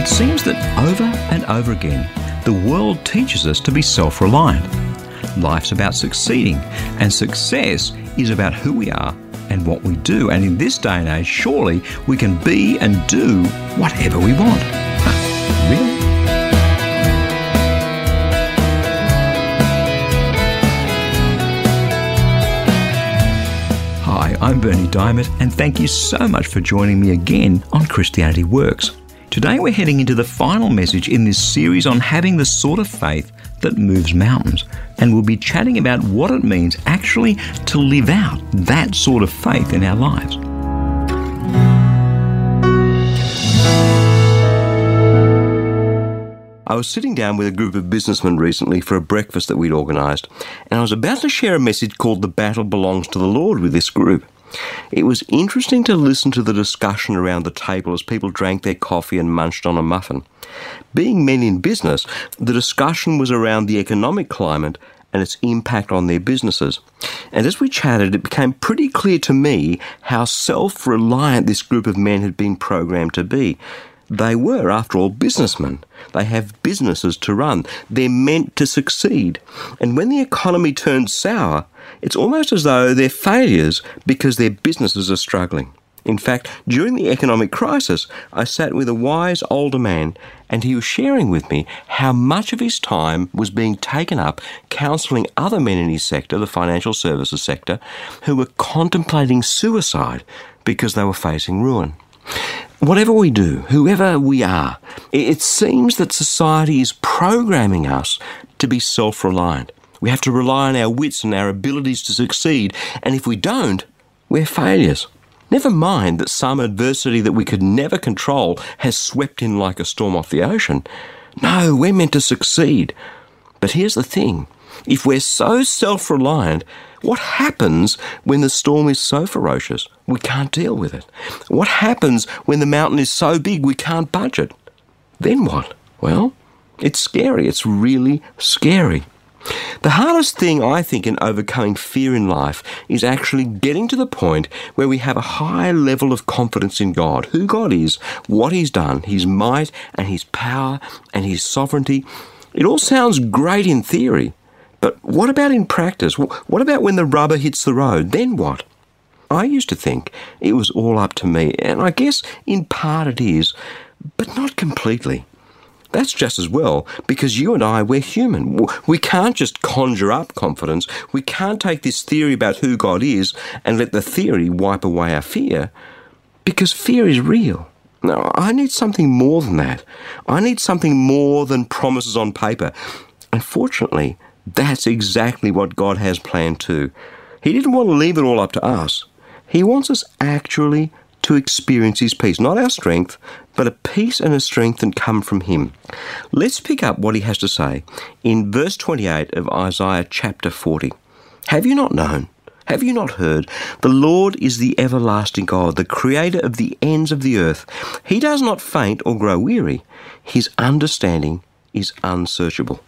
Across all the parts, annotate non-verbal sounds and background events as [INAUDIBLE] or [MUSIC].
It seems that over and over again, the world teaches us to be self reliant. Life's about succeeding, and success is about who we are and what we do. And in this day and age, surely we can be and do whatever we want. Really? Hi, I'm Berni Dymet, and thank you so much for joining me again on Christianity Works. Today we're heading into the final message in this series on having the sort of faith that moves mountains, and we'll be chatting about what it means actually to live out that sort of faith in our lives. I was sitting down with a group of businessmen recently for a breakfast that we'd organised, and I was about to share a message called The Battle Belongs to the Lord with this group. It was interesting to listen to the discussion around the table as people drank their coffee and munched on a muffin. Being men in business, the discussion was around the economic climate and its impact on their businesses. And as we chatted, it became pretty clear to me how self reliant this group of men had been programmed to be. They were, after all, businessmen. They have businesses to run. They're meant to succeed. And when the economy turns sour, it's almost as though they're failures because their businesses are struggling. In fact, during the economic crisis, I sat with a wise older man and he was sharing with me how much of his time was being taken up counselling other men in his sector, the financial services sector, who were contemplating suicide because they were facing ruin. Whatever we do, whoever we are, it seems that society is programming us to be self reliant. We have to rely on our wits and our abilities to succeed, and if we don't, we're failures. Never mind that some adversity that we could never control has swept in like a storm off the ocean. No, we're meant to succeed. But here's the thing if we're so self reliant, what happens when the storm is so ferocious we can't deal with it? What happens when the mountain is so big we can't budge it? Then what? Well, it's scary. It's really scary. The hardest thing, I think, in overcoming fear in life is actually getting to the point where we have a high level of confidence in God, who God is, what He's done, His might and His power and His sovereignty. It all sounds great in theory, but what about in practice? What about when the rubber hits the road? Then what? I used to think it was all up to me, and I guess in part it is, but not completely. That's just as well because you and I, we're human. We can't just conjure up confidence. We can't take this theory about who God is and let the theory wipe away our fear because fear is real. No, I need something more than that. I need something more than promises on paper. Unfortunately, that's exactly what God has planned too. He didn't want to leave it all up to us. He wants us actually to experience His peace, not our strength, but a peace and a strength that come from Him. Let's pick up what He has to say in verse 28 of Isaiah chapter 40. Have you not known? Have you not heard? The Lord is the everlasting God, the creator of the ends of the earth. He does not faint or grow weary. His understanding is unsearchable.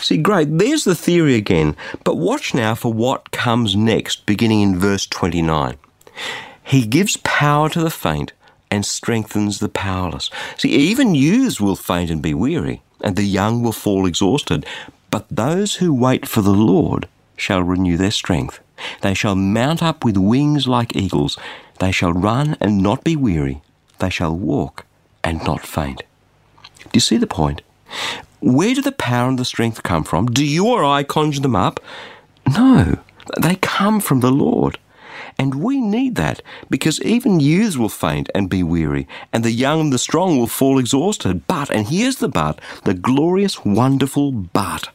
See, great, there's the theory again, but watch now for what comes next, beginning in verse 29. He gives power to the faint and strengthens the powerless. See, even youths will faint and be weary, and the young will fall exhausted. But those who wait for the Lord shall renew their strength. They shall mount up with wings like eagles. They shall run and not be weary. They shall walk and not faint. Do you see the point? Where do the power and the strength come from? Do you or I conjure them up? No, they come from the Lord. And we need that because even youths will faint and be weary, and the young and the strong will fall exhausted. But, and here's the but, the glorious, wonderful but.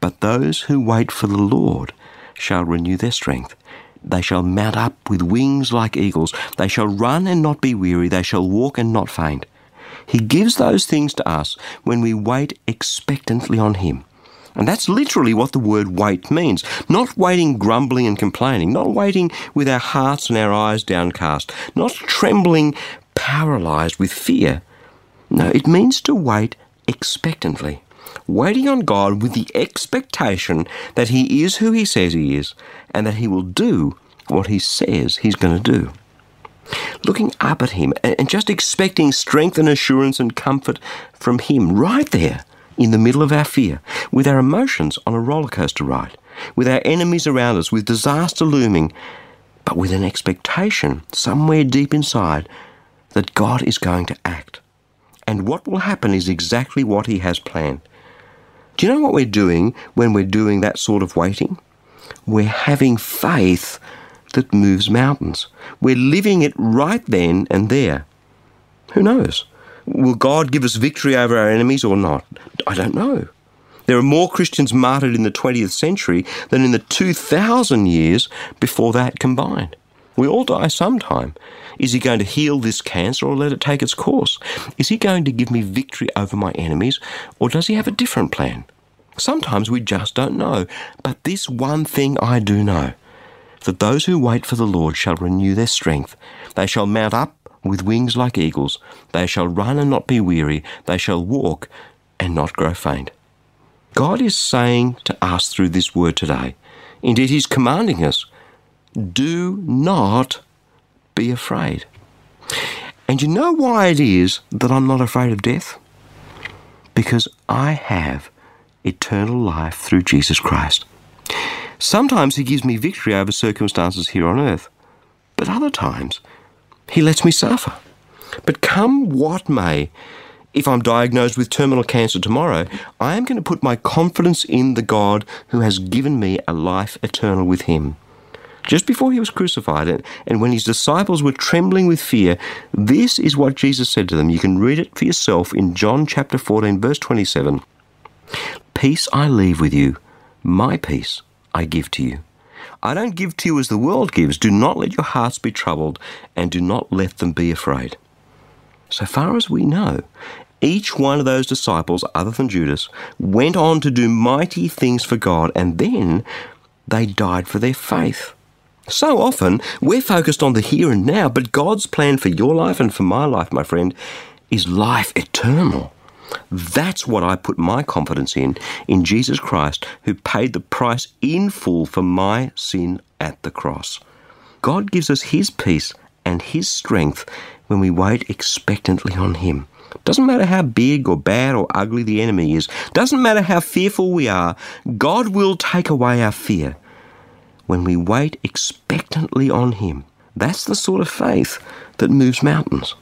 But those who wait for the Lord shall renew their strength. They shall mount up with wings like eagles. They shall run and not be weary. They shall walk and not faint. He gives those things to us when we wait expectantly on Him. And that's literally what the word wait means. Not waiting grumbling and complaining, not waiting with our hearts and our eyes downcast, not trembling paralyzed with fear. No, it means to wait expectantly. Waiting on God with the expectation that He is who He says He is and that He will do what He says He's going to do. Looking up at Him and just expecting strength and assurance and comfort from Him right there in the middle of our fear, with our emotions on a roller coaster ride, with our enemies around us, with disaster looming, but with an expectation somewhere deep inside that God is going to act. And what will happen is exactly what He has planned. Do you know what we're doing when we're doing that sort of waiting? We're having faith that moves mountains. We're living it right then and there. Who knows? Will God give us victory over our enemies or not? I don't know. There are more Christians martyred in the 20th century than in the 2,000 years before that combined. We all die sometime. Is he going to heal this cancer or let it take its course? Is he going to give me victory over my enemies or does he have a different plan? Sometimes we just don't know. But this one thing I do know that those who wait for the Lord shall renew their strength. They shall mount up with wings like eagles. They shall run and not be weary. They shall walk and not grow faint. God is saying to us through this word today, indeed, He's commanding us, do not be afraid. And you know why it is that I'm not afraid of death? Because I have eternal life through Jesus Christ. Sometimes He gives me victory over circumstances here on earth, but other times He lets me suffer. But come what may, if I'm diagnosed with terminal cancer tomorrow, I am going to put my confidence in the God who has given me a life eternal with Him. Just before he was crucified, and when his disciples were trembling with fear, this is what Jesus said to them. You can read it for yourself in John chapter 14, verse 27. Peace I leave with you, my peace I give to you. I don't give to you as the world gives. Do not let your hearts be troubled, and do not let them be afraid. So far as we know, each one of those disciples, other than Judas, went on to do mighty things for God, and then they died for their faith. So often, we're focused on the here and now, but God's plan for your life and for my life, my friend, is life eternal. That's what I put my confidence in, in Jesus Christ, who paid the price in full for my sin at the cross. God gives us His peace and His strength when we wait expectantly on Him. Doesn't matter how big or bad or ugly the enemy is, doesn't matter how fearful we are, God will take away our fear when we wait expectantly on Him. That's the sort of faith that moves mountains.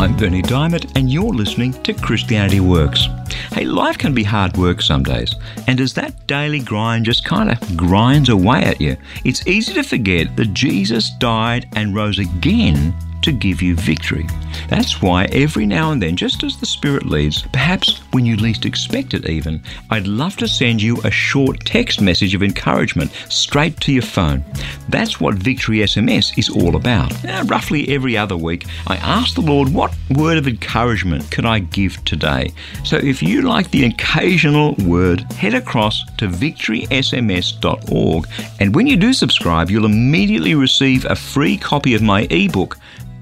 I'm Berni Dymet, and you're listening to Christianity Works. Hey, life can be hard work some days, and as that daily grind just kind of grinds away at you, it's easy to forget that Jesus died and rose again to give you victory. That's why every now and then, just as the Spirit leads, perhaps when you least expect it even, I'd love to send you a short text message of encouragement straight to your phone. That's what Victory SMS is all about. Now, roughly every other week, I ask the Lord, what word of encouragement can I give today? So if you like the occasional word, head across to victorysms.org, and when you do subscribe, you'll immediately receive a free copy of my ebook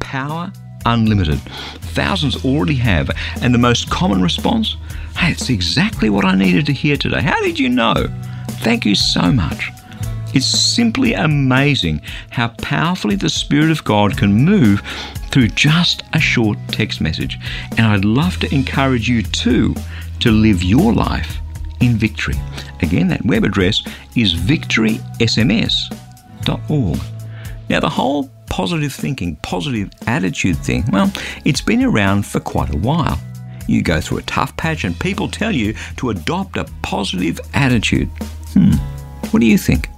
power unlimited. Thousands already have. And the most common response? Hey, it's exactly what I needed to hear today. How did you know? Thank you so much. It's simply amazing how powerfully the Spirit of God can move through just a short text message. And I'd love to encourage you too to live your life in victory. Again, that web address is victorysms.org. Now, the whole positive thinking, positive attitude thing, well, it's been around for quite a while. You go through a tough patch and people tell you to adopt a positive attitude. Hmm, what do you think?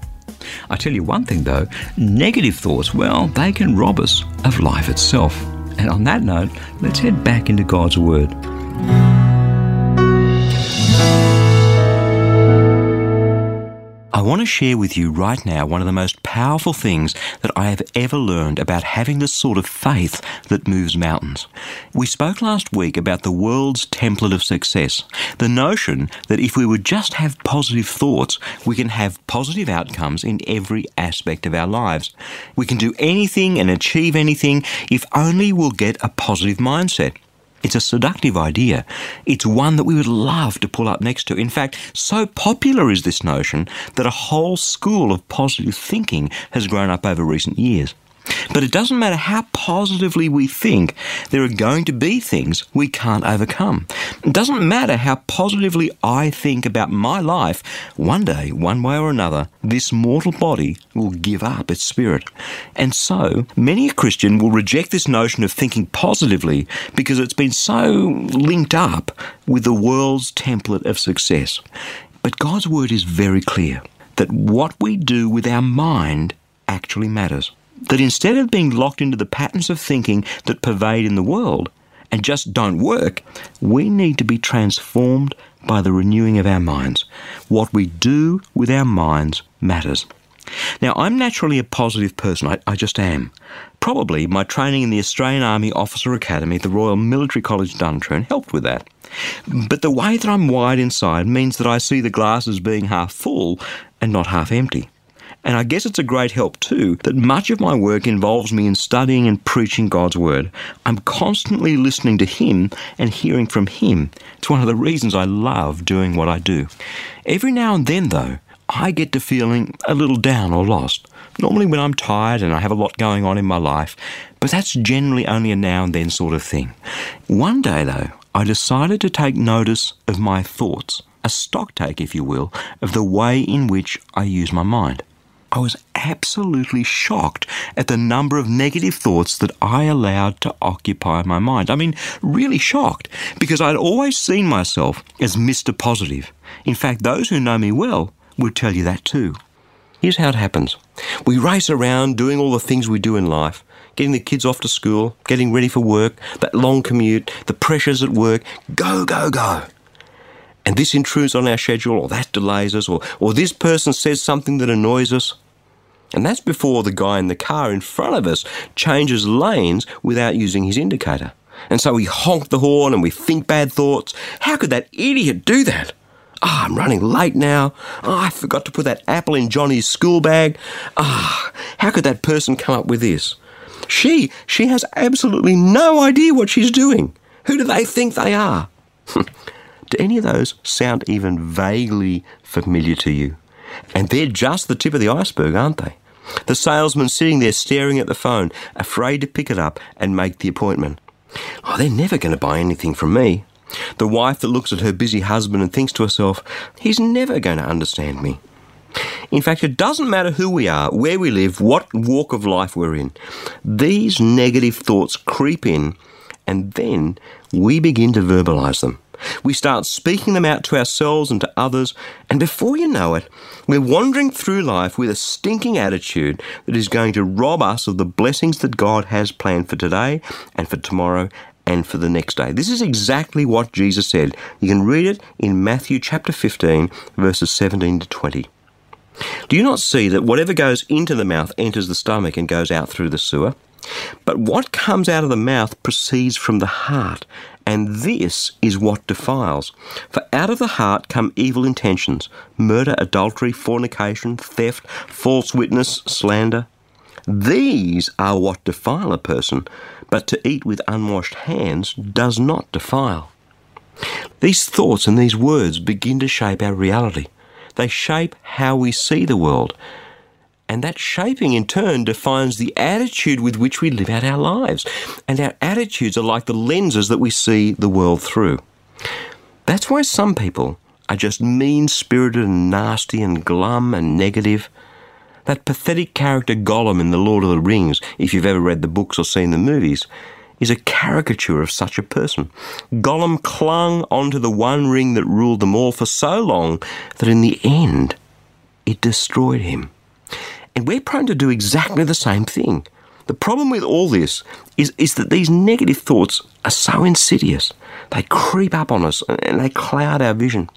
I tell you one thing though negative thoughts, well, they can rob us of life itself. And on that note, let's head back into God's Word. I want to share with you right now one of the most powerful things that I have ever learned about having the sort of faith that moves mountains. We spoke last week about the world's template of success, the notion that if we would just have positive thoughts, we can have positive outcomes in every aspect of our lives. We can do anything and achieve anything if only we'll get a positive mindset. It's a seductive idea. It's one that we would love to pull up next to. In fact, so popular is this notion that a whole school of positive thinking has grown up over recent years. But it doesn't matter how positively we think, there are going to be things we can't overcome. It doesn't matter how positively I think about my life, one day, one way or another, this mortal body will give up its spirit. And so, many a Christian will reject this notion of thinking positively because it's been so linked up with the world's template of success. But God's word is very clear that what we do with our mind actually matters that instead of being locked into the patterns of thinking that pervade in the world and just don't work, we need to be transformed by the renewing of our minds. What we do with our minds matters. Now, I'm naturally a positive person, I, I, just am. Probably my training in the Australian Army Officer Academy the Royal Military College Duntroon helped with that. But the way that I'm wired inside means that I see the glass as being half full and not half empty. And I guess it's a great help too that much of my work involves me in studying and preaching God's Word. I'm constantly listening to Him and hearing from Him. It's one of the reasons I love doing what I do. Every now and then, though, I get to feeling a little down or lost. Normally when I'm tired and I have a lot going on in my life, but that's generally only a now and then sort of thing. One day, though, I decided to take notice of my thoughts, a stock take, if you will, of the way in which I use my mind. I was absolutely shocked at the number of negative thoughts that I allowed to occupy my mind. I mean, really shocked, because I'd always seen myself as Mr. Positive. In fact, those who know me well would tell you that too. Here's how it happens we race around doing all the things we do in life. Getting the kids off to school, getting ready for work, that long commute, the pressures at work. Go, go, go and this intrudes on our schedule, or that delays us, or, or this person says something that annoys us. And that's before the guy in the car in front of us changes lanes without using his indicator. And so we honk the horn and we think bad thoughts. How could that idiot do that? Ah, oh, I'm running late now. Oh, I forgot to put that apple in Johnny's school bag. Ah, oh, how could that person come up with this? She, she has absolutely no idea what she's doing. Who do they think they are? [LAUGHS] Do any of those sound even vaguely familiar to you? And they're just the tip of the iceberg, aren't they? The salesman sitting there staring at the phone, afraid to pick it up and make the appointment. Oh, they're never going to buy anything from me. The wife that looks at her busy husband and thinks to herself, he's never going to understand me. In fact, it doesn't matter who we are, where we live, what walk of life we're in. These negative thoughts creep in, and then we begin to verbalize them. We start speaking them out to ourselves and to others, and before you know it, we're wandering through life with a stinking attitude that is going to rob us of the blessings that God has planned for today and for tomorrow and for the next day. This is exactly what Jesus said. You can read it in Matthew chapter 15, verses 17 to 20. Do you not see that whatever goes into the mouth enters the stomach and goes out through the sewer? But what comes out of the mouth proceeds from the heart, and this is what defiles. For out of the heart come evil intentions murder, adultery, fornication, theft, false witness, slander. These are what defile a person, but to eat with unwashed hands does not defile. These thoughts and these words begin to shape our reality. They shape how we see the world and that shaping in turn defines the attitude with which we live out our lives. And our attitudes are like the lenses that we see the world through. That's why some people are just mean spirited and nasty and glum and negative. That pathetic character Gollum in The Lord of the Rings, if you've ever read the books or seen the movies, is a caricature of such a person. Gollum clung onto the one ring that ruled them all for so long that in the end it destroyed him. And we're prone to do exactly the same thing. The problem with all this is, is that these negative thoughts are so insidious. They creep up on us and they cloud our vision.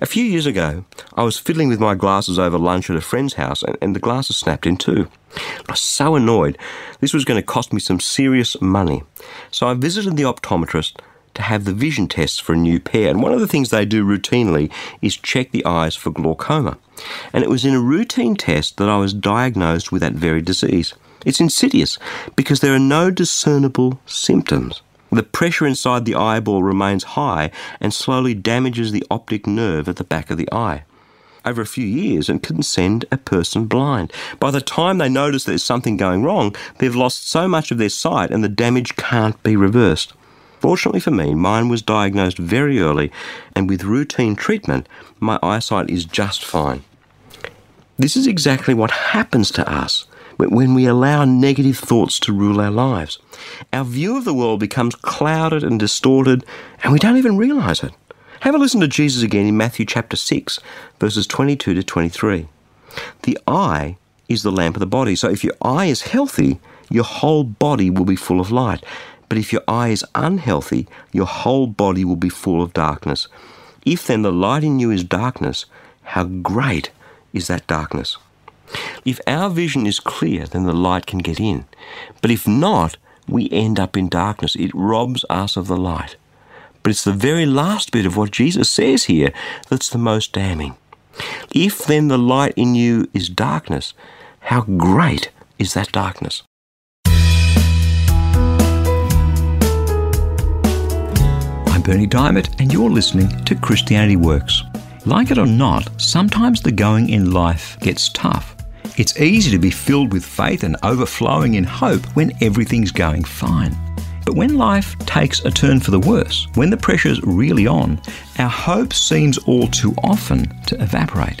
A few years ago, I was fiddling with my glasses over lunch at a friend's house and, and the glasses snapped in two. I was so annoyed. This was going to cost me some serious money. So I visited the optometrist to have the vision tests for a new pair. And one of the things they do routinely is check the eyes for glaucoma. And it was in a routine test that I was diagnosed with that very disease. It's insidious because there are no discernible symptoms. The pressure inside the eyeball remains high and slowly damages the optic nerve at the back of the eye. Over a few years, and can send a person blind. By the time they notice there's something going wrong, they've lost so much of their sight and the damage can't be reversed. Fortunately for me, mine was diagnosed very early, and with routine treatment, my eyesight is just fine. This is exactly what happens to us when we allow negative thoughts to rule our lives. Our view of the world becomes clouded and distorted, and we don't even realize it. Have a listen to Jesus again in Matthew chapter 6, verses 22 to 23. The eye is the lamp of the body. So if your eye is healthy, your whole body will be full of light. But if your eye is unhealthy, your whole body will be full of darkness. If then the light in you is darkness, how great is that darkness? If our vision is clear, then the light can get in. But if not, we end up in darkness. It robs us of the light. But it's the very last bit of what Jesus says here that's the most damning. If then the light in you is darkness, how great is that darkness? I'm Berni Dymet, and you're listening to Christianity Works. Like it or not, sometimes the going in life gets tough. It's easy to be filled with faith and overflowing in hope when everything's going fine. But when life takes a turn for the worse, when the pressure's really on, our hope seems all too often to evaporate.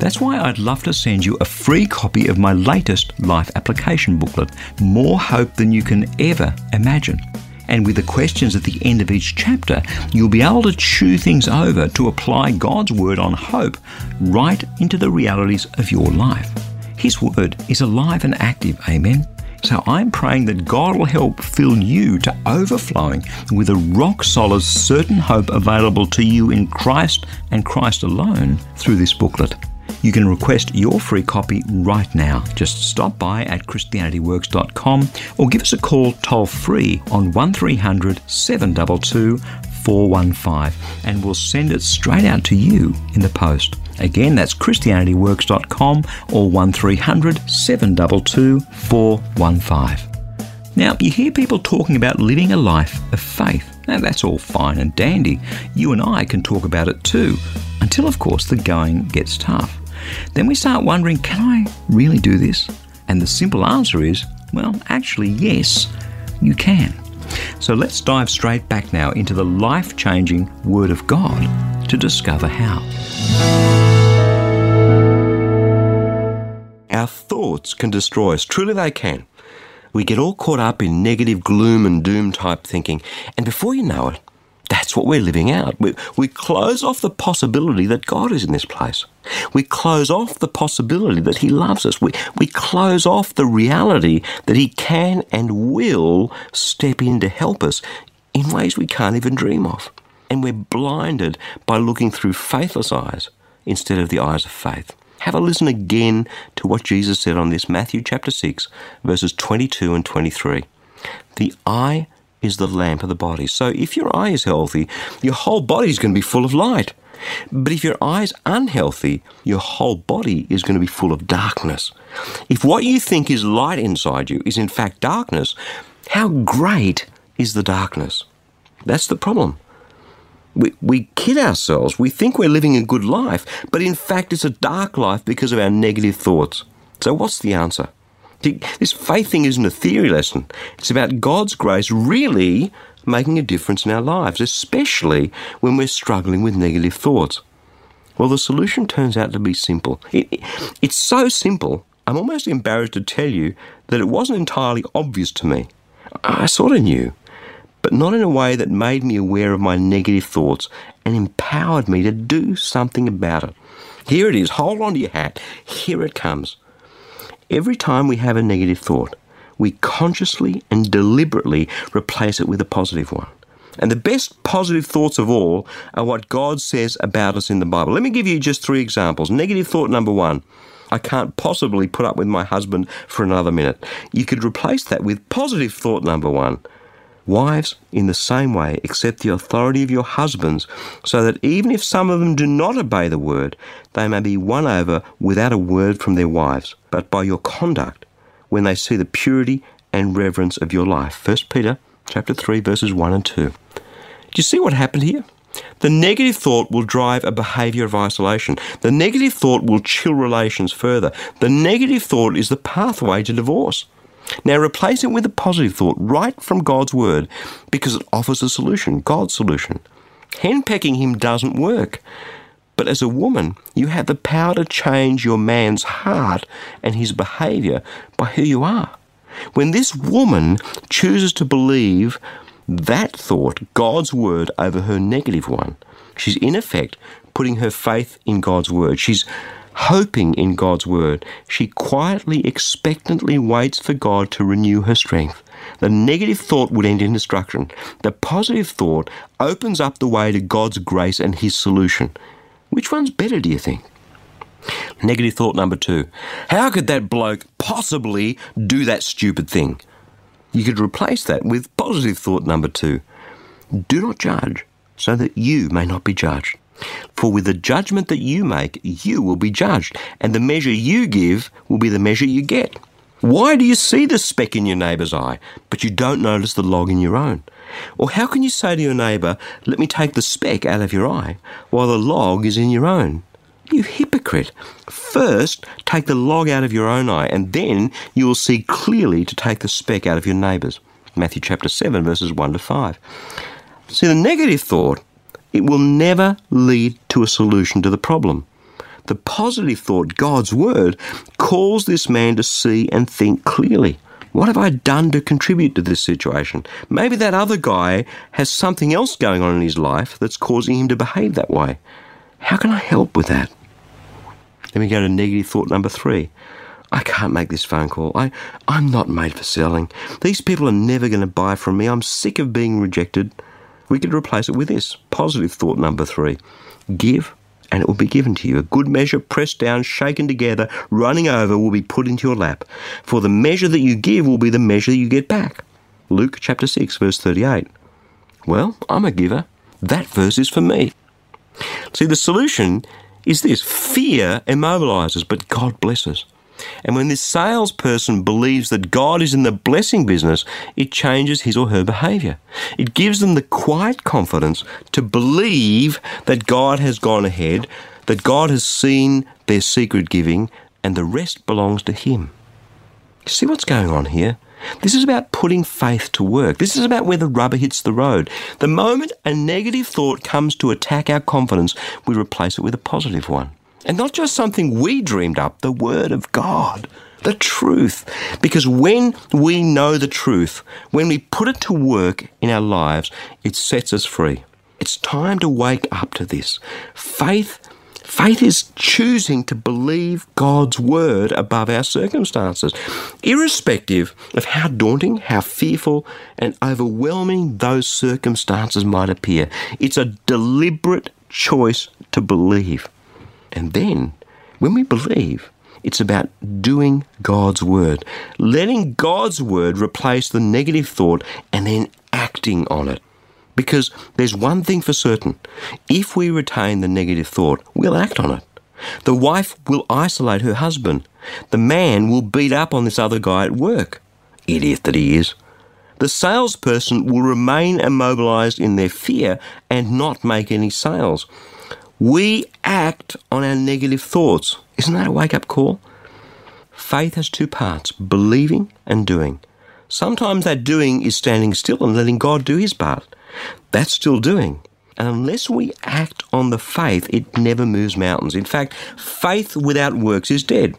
That's why I'd love to send you a free copy of my latest life application booklet, More Hope Than You Can Ever Imagine. And with the questions at the end of each chapter, you'll be able to chew things over to apply God's word on hope right into the realities of your life. His word is alive and active, amen? So I'm praying that God will help fill you to overflowing with a rock solid, certain hope available to you in Christ and Christ alone through this booklet. You can request your free copy right now. Just stop by at ChristianityWorks.com or give us a call toll free on 1300 722 415 and we'll send it straight out to you in the post. Again, that's ChristianityWorks.com or 1300 722 415. Now, you hear people talking about living a life of faith. Now, that's all fine and dandy. You and I can talk about it too, until, of course, the going gets tough. Then we start wondering can I really do this? And the simple answer is well, actually, yes, you can. So let's dive straight back now into the life changing Word of God to discover how. Our thoughts can destroy us. Truly, they can. We get all caught up in negative gloom and doom type thinking, and before you know it, that's what we're living out. We, we close off the possibility that God is in this place. We close off the possibility that He loves us. We, we close off the reality that He can and will step in to help us in ways we can't even dream of. And we're blinded by looking through faithless eyes instead of the eyes of faith. Have a listen again to what Jesus said on this Matthew chapter 6, verses 22 and 23. The eye is the lamp of the body. So if your eye is healthy, your whole body is going to be full of light. But if your eye is unhealthy, your whole body is going to be full of darkness. If what you think is light inside you is in fact darkness, how great is the darkness? That's the problem. We, we kid ourselves. We think we're living a good life, but in fact, it's a dark life because of our negative thoughts. So, what's the answer? This faith thing isn't a theory lesson. It's about God's grace really making a difference in our lives, especially when we're struggling with negative thoughts. Well, the solution turns out to be simple. It, it, it's so simple, I'm almost embarrassed to tell you that it wasn't entirely obvious to me. I sort of knew, but not in a way that made me aware of my negative thoughts and empowered me to do something about it. Here it is. Hold on to your hat. Here it comes. Every time we have a negative thought, we consciously and deliberately replace it with a positive one. And the best positive thoughts of all are what God says about us in the Bible. Let me give you just three examples. Negative thought number one I can't possibly put up with my husband for another minute. You could replace that with positive thought number one. Wives, in the same way, accept the authority of your husbands, so that even if some of them do not obey the word, they may be won over without a word from their wives, but by your conduct, when they see the purity and reverence of your life. 1 Peter chapter 3 verses 1 and 2. Do you see what happened here? The negative thought will drive a behaviour of isolation. The negative thought will chill relations further. The negative thought is the pathway to divorce. Now replace it with a positive thought right from God's word because it offers a solution, God's solution. Henpecking him doesn't work. But as a woman, you have the power to change your man's heart and his behaviour by who you are. When this woman chooses to believe that thought, God's word, over her negative one, she's in effect putting her faith in God's word. She's hoping in God's word. She quietly, expectantly waits for God to renew her strength. The negative thought would end in destruction. The positive thought opens up the way to God's grace and His solution. Which one's better, do you think? Negative thought number two. How could that bloke possibly do that stupid thing? You could replace that with positive thought number two. Do not judge, so that you may not be judged. For with the judgment that you make, you will be judged, and the measure you give will be the measure you get. Why do you see the speck in your neighbour's eye, but you don't notice the log in your own? Or how can you say to your neighbour, Let me take the speck out of your eye, while the log is in your own? You hypocrite! First, take the log out of your own eye, and then you will see clearly to take the speck out of your neighbour's. Matthew chapter 7, verses 1 to 5. See, the negative thought it will never lead to a solution to the problem. The positive thought, God's word, calls this man to see and think clearly. What have I done to contribute to this situation? Maybe that other guy has something else going on in his life that's causing him to behave that way. How can I help with that? Let me go to negative thought number three. I can't make this phone call. I, I'm not made for selling. These people are never going to buy from me. I'm sick of being rejected. We could replace it with this positive thought number three give and it will be given to you. A good measure, pressed down, shaken together, running over, will be put into your lap. For the measure that you give will be the measure you get back. Luke chapter 6, verse 38. Well, I'm a giver. That verse is for me. See, the solution is this fear immobilizes, but God blesses. And when this salesperson believes that God is in the blessing business, it changes his or her behavior. It gives them the quiet confidence to believe that God has gone ahead, that God has seen their secret giving, and the rest belongs to Him. See what's going on here? This is about putting faith to work. This is about where the rubber hits the road. The moment a negative thought comes to attack our confidence, we replace it with a positive one. And not just something we dreamed up, the Word of God, the truth. Because when we know the truth, when we put it to work in our lives, it sets us free. It's time to wake up to this. Faith Faith is choosing to believe God's word above our circumstances, irrespective of how daunting, how fearful, and overwhelming those circumstances might appear. It's a deliberate choice to believe. And then, when we believe, it's about doing God's word, letting God's word replace the negative thought and then acting on it. Because there's one thing for certain if we retain the negative thought, we'll act on it. The wife will isolate her husband. The man will beat up on this other guy at work. Idiot that he is. The salesperson will remain immobilized in their fear and not make any sales. We act on our negative thoughts. Isn't that a wake up call? Faith has two parts believing and doing. Sometimes that doing is standing still and letting God do his part. That's still doing. And unless we act on the faith, it never moves mountains. In fact, faith without works is dead.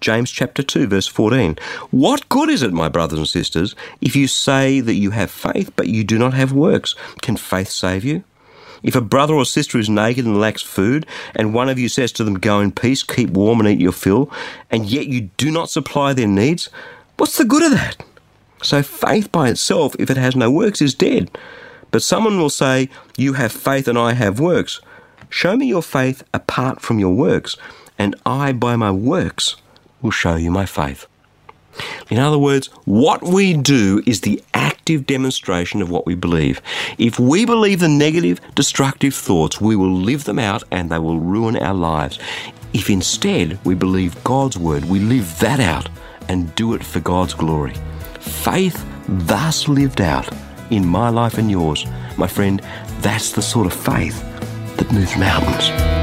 James chapter 2 verse 14. What good is it, my brothers and sisters, if you say that you have faith but you do not have works? Can faith save you? If a brother or sister is naked and lacks food, and one of you says to them, Go in peace, keep warm and eat your fill, and yet you do not supply their needs, what's the good of that? So faith by itself, if it has no works, is dead. But someone will say, You have faith and I have works. Show me your faith apart from your works, and I, by my works, will show you my faith. In other words, what we do is the active demonstration of what we believe. If we believe the negative, destructive thoughts, we will live them out and they will ruin our lives. If instead we believe God's word, we live that out and do it for God's glory. Faith thus lived out in my life and yours, my friend, that's the sort of faith that moves mountains.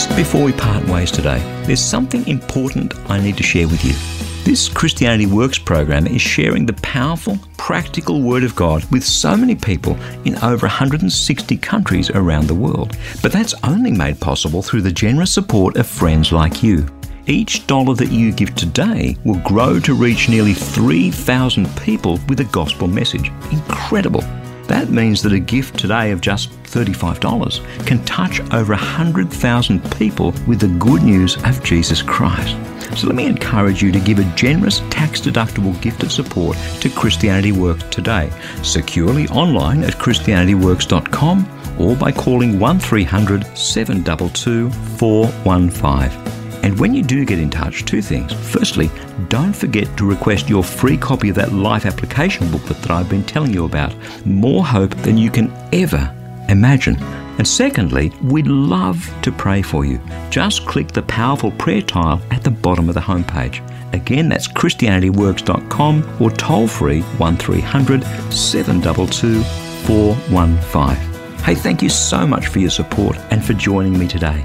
Just before we part ways today, there's something important I need to share with you. This Christianity Works program is sharing the powerful, practical Word of God with so many people in over 160 countries around the world. But that's only made possible through the generous support of friends like you. Each dollar that you give today will grow to reach nearly 3,000 people with a gospel message. Incredible! That means that a gift today of just $35 can touch over 100,000 people with the good news of Jesus Christ. So let me encourage you to give a generous tax deductible gift of support to Christianity Works today, securely online at ChristianityWorks.com or by calling 1300 722 415. And when you do get in touch, two things. Firstly, don't forget to request your free copy of that life application booklet that I've been telling you about. More hope than you can ever imagine. And secondly, we'd love to pray for you. Just click the powerful prayer tile at the bottom of the homepage. Again, that's ChristianityWorks.com or toll free 1300 722 415. Hey, thank you so much for your support and for joining me today.